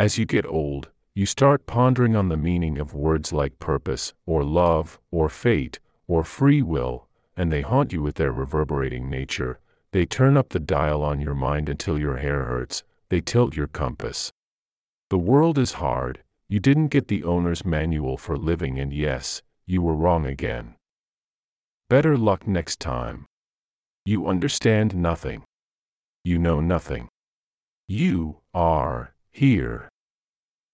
As you get old, you start pondering on the meaning of words like purpose, or love, or fate, or free will, and they haunt you with their reverberating nature. They turn up the dial on your mind until your hair hurts, they tilt your compass. The world is hard, you didn't get the owner's manual for living, and yes, you were wrong again. Better luck next time. You understand nothing. You know nothing. You are here.